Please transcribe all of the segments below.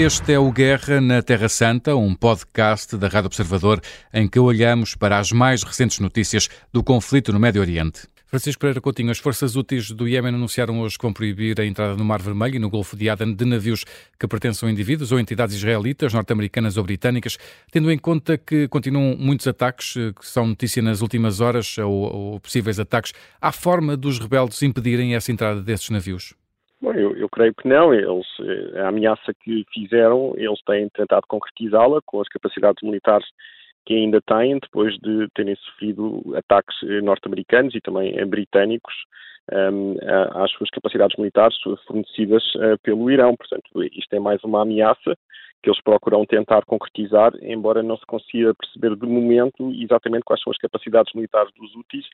Este é o Guerra na Terra Santa, um podcast da Rádio Observador em que olhamos para as mais recentes notícias do conflito no Médio Oriente. Francisco Pereira Coutinho, as forças úteis do Iémen anunciaram hoje que vão proibir a entrada no Mar Vermelho e no Golfo de Aden de navios que pertençam a indivíduos ou entidades israelitas, norte-americanas ou britânicas, tendo em conta que continuam muitos ataques, eh, que são notícia nas últimas horas, ou, ou possíveis ataques. Há forma dos rebeldes impedirem essa entrada desses navios? Bom, eu, eu, creio que não. Eles, eh, a ameaça que fizeram, eles têm tentado concretizá-la com as capacidades militares que ainda têm, depois de terem sofrido ataques eh, norte-americanos e também eh, britânicos um, às suas capacidades militares fornecidas uh, pelo Irão. Portanto, isto é mais uma ameaça que eles procuram tentar concretizar, embora não se consiga perceber de momento exatamente quais são as capacidades militares dos úteis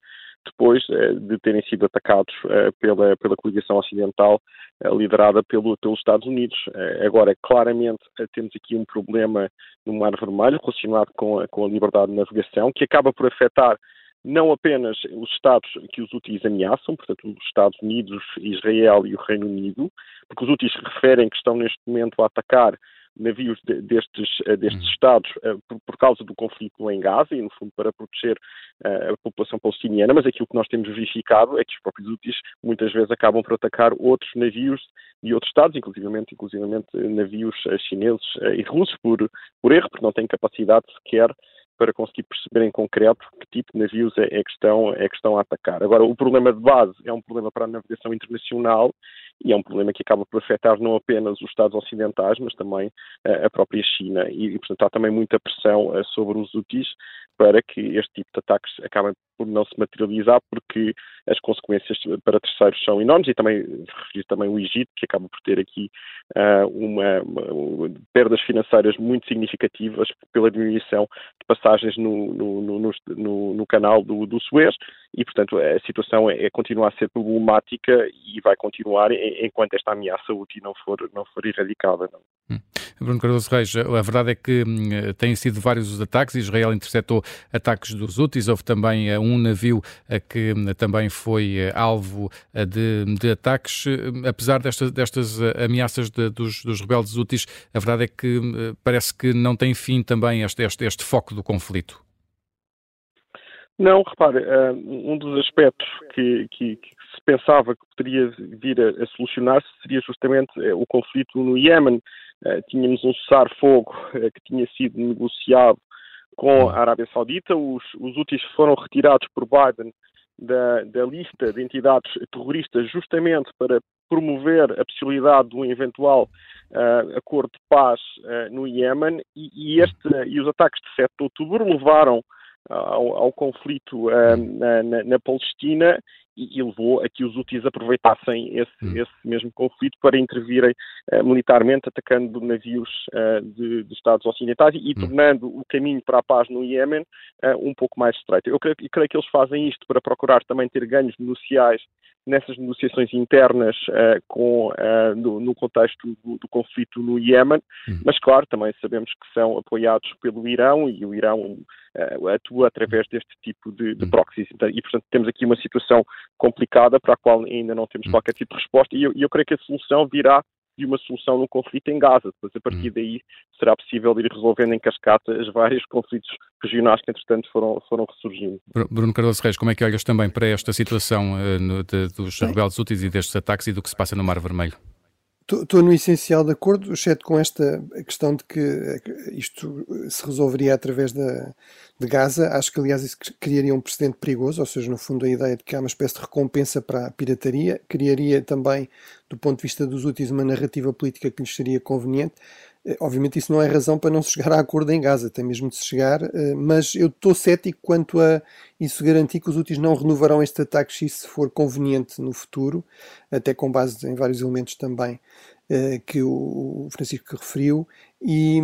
depois eh, de terem sido atacados eh, pela, pela coligação ocidental eh, liderada pelo, pelos Estados Unidos. Agora, claramente, temos aqui um problema no Mar Vermelho relacionado com a, com a liberdade de navegação, que acaba por afetar não apenas os Estados que os úteis ameaçam, portanto, os Estados Unidos, Israel e o Reino Unido, porque os úteis referem que estão neste momento a atacar navios de, destes, eh, destes uhum. Estados uh, por, por, causa do conflito em Gaza e, no fundo, para proteger uh, a população palestiniana, mas aquilo que nós temos verificado é que os próprios úteis muitas vezes acabam por atacar outros navios de outros Estados, inclusivamente, inclusivamente navios chineses e russos, por, por erro, porque não têm capacidade sequer para conseguir perceber em concreto que tipo de navios é, é, que estão, é que estão a atacar. Agora, o problema de base é um problema para a navegação internacional e é um problema que acaba por afetar não apenas os Estados ocidentais, mas também uh, a própria China. E, portanto, há também muita pressão uh, sobre os úteis para que este tipo de ataques acabem por não se materializar, porque as consequências para terceiros são enormes e também referi também o Egito, que acaba por ter aqui uh, uma, uma, perdas financeiras muito significativas pela diminuição de passagens no, no, no, no, no canal do, do Suez e, portanto, a situação é, é continua a ser problemática e vai continuar enquanto esta ameaça útil não for, não for erradicada. Não. Hum. Bruno Cardoso Reis, a verdade é que hum, têm sido vários os ataques. Israel interceptou ataques dos úteis. Houve também uh, um navio uh, que hum, também foi uh, alvo de, de, ataques. Apesar destas, destas ameaças de, dos, dos, rebeldes úteis, a verdade é que parece que não tem fim também este, este, este foco do conflito. Não, repare, um dos aspectos que, que, que, se pensava que poderia vir a, a solucionar-se seria justamente o conflito no Iémen. Eh, tínhamos um cessar-fogo eh, que tinha sido negociado com a Arábia Saudita, os, os úteis foram retirados por Biden da, da, lista de entidades terroristas justamente para promover a possibilidade de um eventual uh, acordo de paz uh, no Iémen e, e, este, e os ataques de 7 de outubro levaram ao, ao conflito uh, na, na, na, Palestina e, e, levou a que os úteis aproveitassem esse, esse mesmo conflito para intervirem uh, militarmente, atacando navios uh, de, de, Estados ocidentais e, e hum. tornando o caminho para a paz no Iémen um pouco mais estreito. Eu creio, eu creio que eles fazem isto para procurar também ter ganhos negociais nessas negociações internas uh, com, uh, no, no, contexto do, do, conflito no Iémen, uhum. mas claro, também sabemos que são apoiados pelo Irão e o Irão uh, atua através deste tipo de, de uhum. proxies. Então, e, portanto, temos aqui uma situação complicada para a qual ainda não temos uhum. qualquer tipo de resposta e eu, eu creio que a solução virá de uma solução no conflito em Gaza. Depois, a partir hum. daí, será possível ir resolvendo em cascata os vários conflitos regionais que, entretanto, foram, foram ressurgindo. Bruno Cardoso Reis, como é que olhas também para esta situação uh, no, de, dos rebeldes úteis e destes ataques e do que se passa no Mar Vermelho? Estou no essencial de acordo, exceto com esta questão de que isto se resolveria através da, de Gaza. Acho que, aliás, isso criaria um precedente perigoso, ou seja, no fundo, a ideia de que há uma espécie de recompensa para a pirataria. Criaria também, do ponto de vista dos úteis, uma narrativa política que lhes seria conveniente. Eh, obviamente, isso não é razão para não se chegar a acordo em Gaza, tem mesmo de se chegar, eh, mas eu estou cético quanto a isso garantir que os úteis não renovarão este ataque se for conveniente no futuro, até com base em vários elementos também eh, que o Francisco referiu, e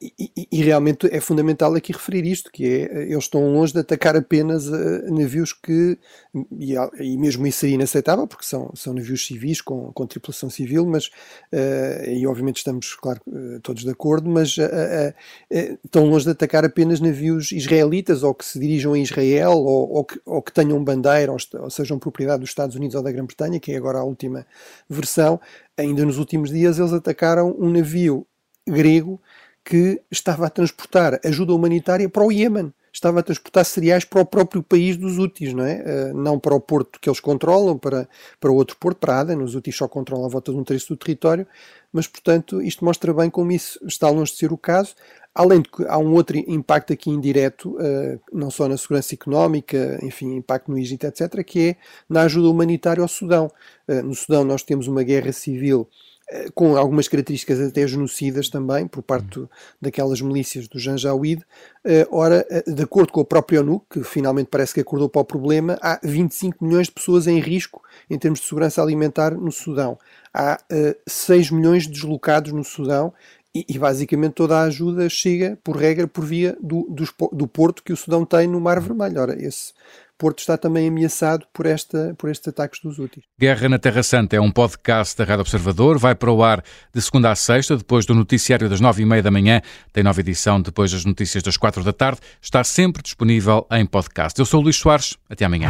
e, e, realmente é fundamental aqui referir isto, que é, eh, eles estão longe de atacar apenas uh, navios que, e, e, mesmo isso seria inaceitável, porque são, são navios civis com, com tripulação civil, mas, e obviamente estamos, claro, todos de acordo, mas estão longe de atacar apenas navios israelitas, ou que se dirijam a Israel, ou, ou, que, ou que, tenham bandeira, ou, ou sejam propriedade dos Estados Unidos ou da Grã-Bretanha, que é agora a última versão. Ainda nos últimos dias eles atacaram um navio grego que estava a transportar ajuda humanitária para o Iêmen estava a transportar cereais para o próprio país dos Houthis, não é? Uh, não para o porto que eles controlam, para, para outro porto, para Aden, os Houthis só controlam a volta de um terço do território, mas, portanto, isto mostra bem como isso está longe de ser o caso, além de que há um outro impacto aqui indireto, uh, não só na segurança económica, enfim, impacto no Egito, etc., que é na ajuda humanitária ao Sudão. Uh, no Sudão nós temos uma guerra civil eh, com algumas características até genocidas também, por parte uhum. daquelas milícias do Janjaweed. Eh, ora, eh, de acordo com a própria ONU, que finalmente parece que acordou para o problema, há 25 milhões de pessoas em risco em termos de segurança alimentar no Sudão. Há 6 milhões de deslocados no Sudão e, e, basicamente toda a ajuda chega, por regra, por via do, do, do, porto que o Sudão tem no Mar Vermelho. Ora, esse Porto está também ameaçado por, esta, por estes ataques dos úteis. Guerra na Terra Santa é um podcast da Rádio Observador. Vai para o ar de segunda a sexta, depois do noticiário das nove e meia da manhã. Tem nova edição depois das notícias das quatro da tarde. Está sempre disponível em podcast. Eu sou o Luís Soares. Até amanhã.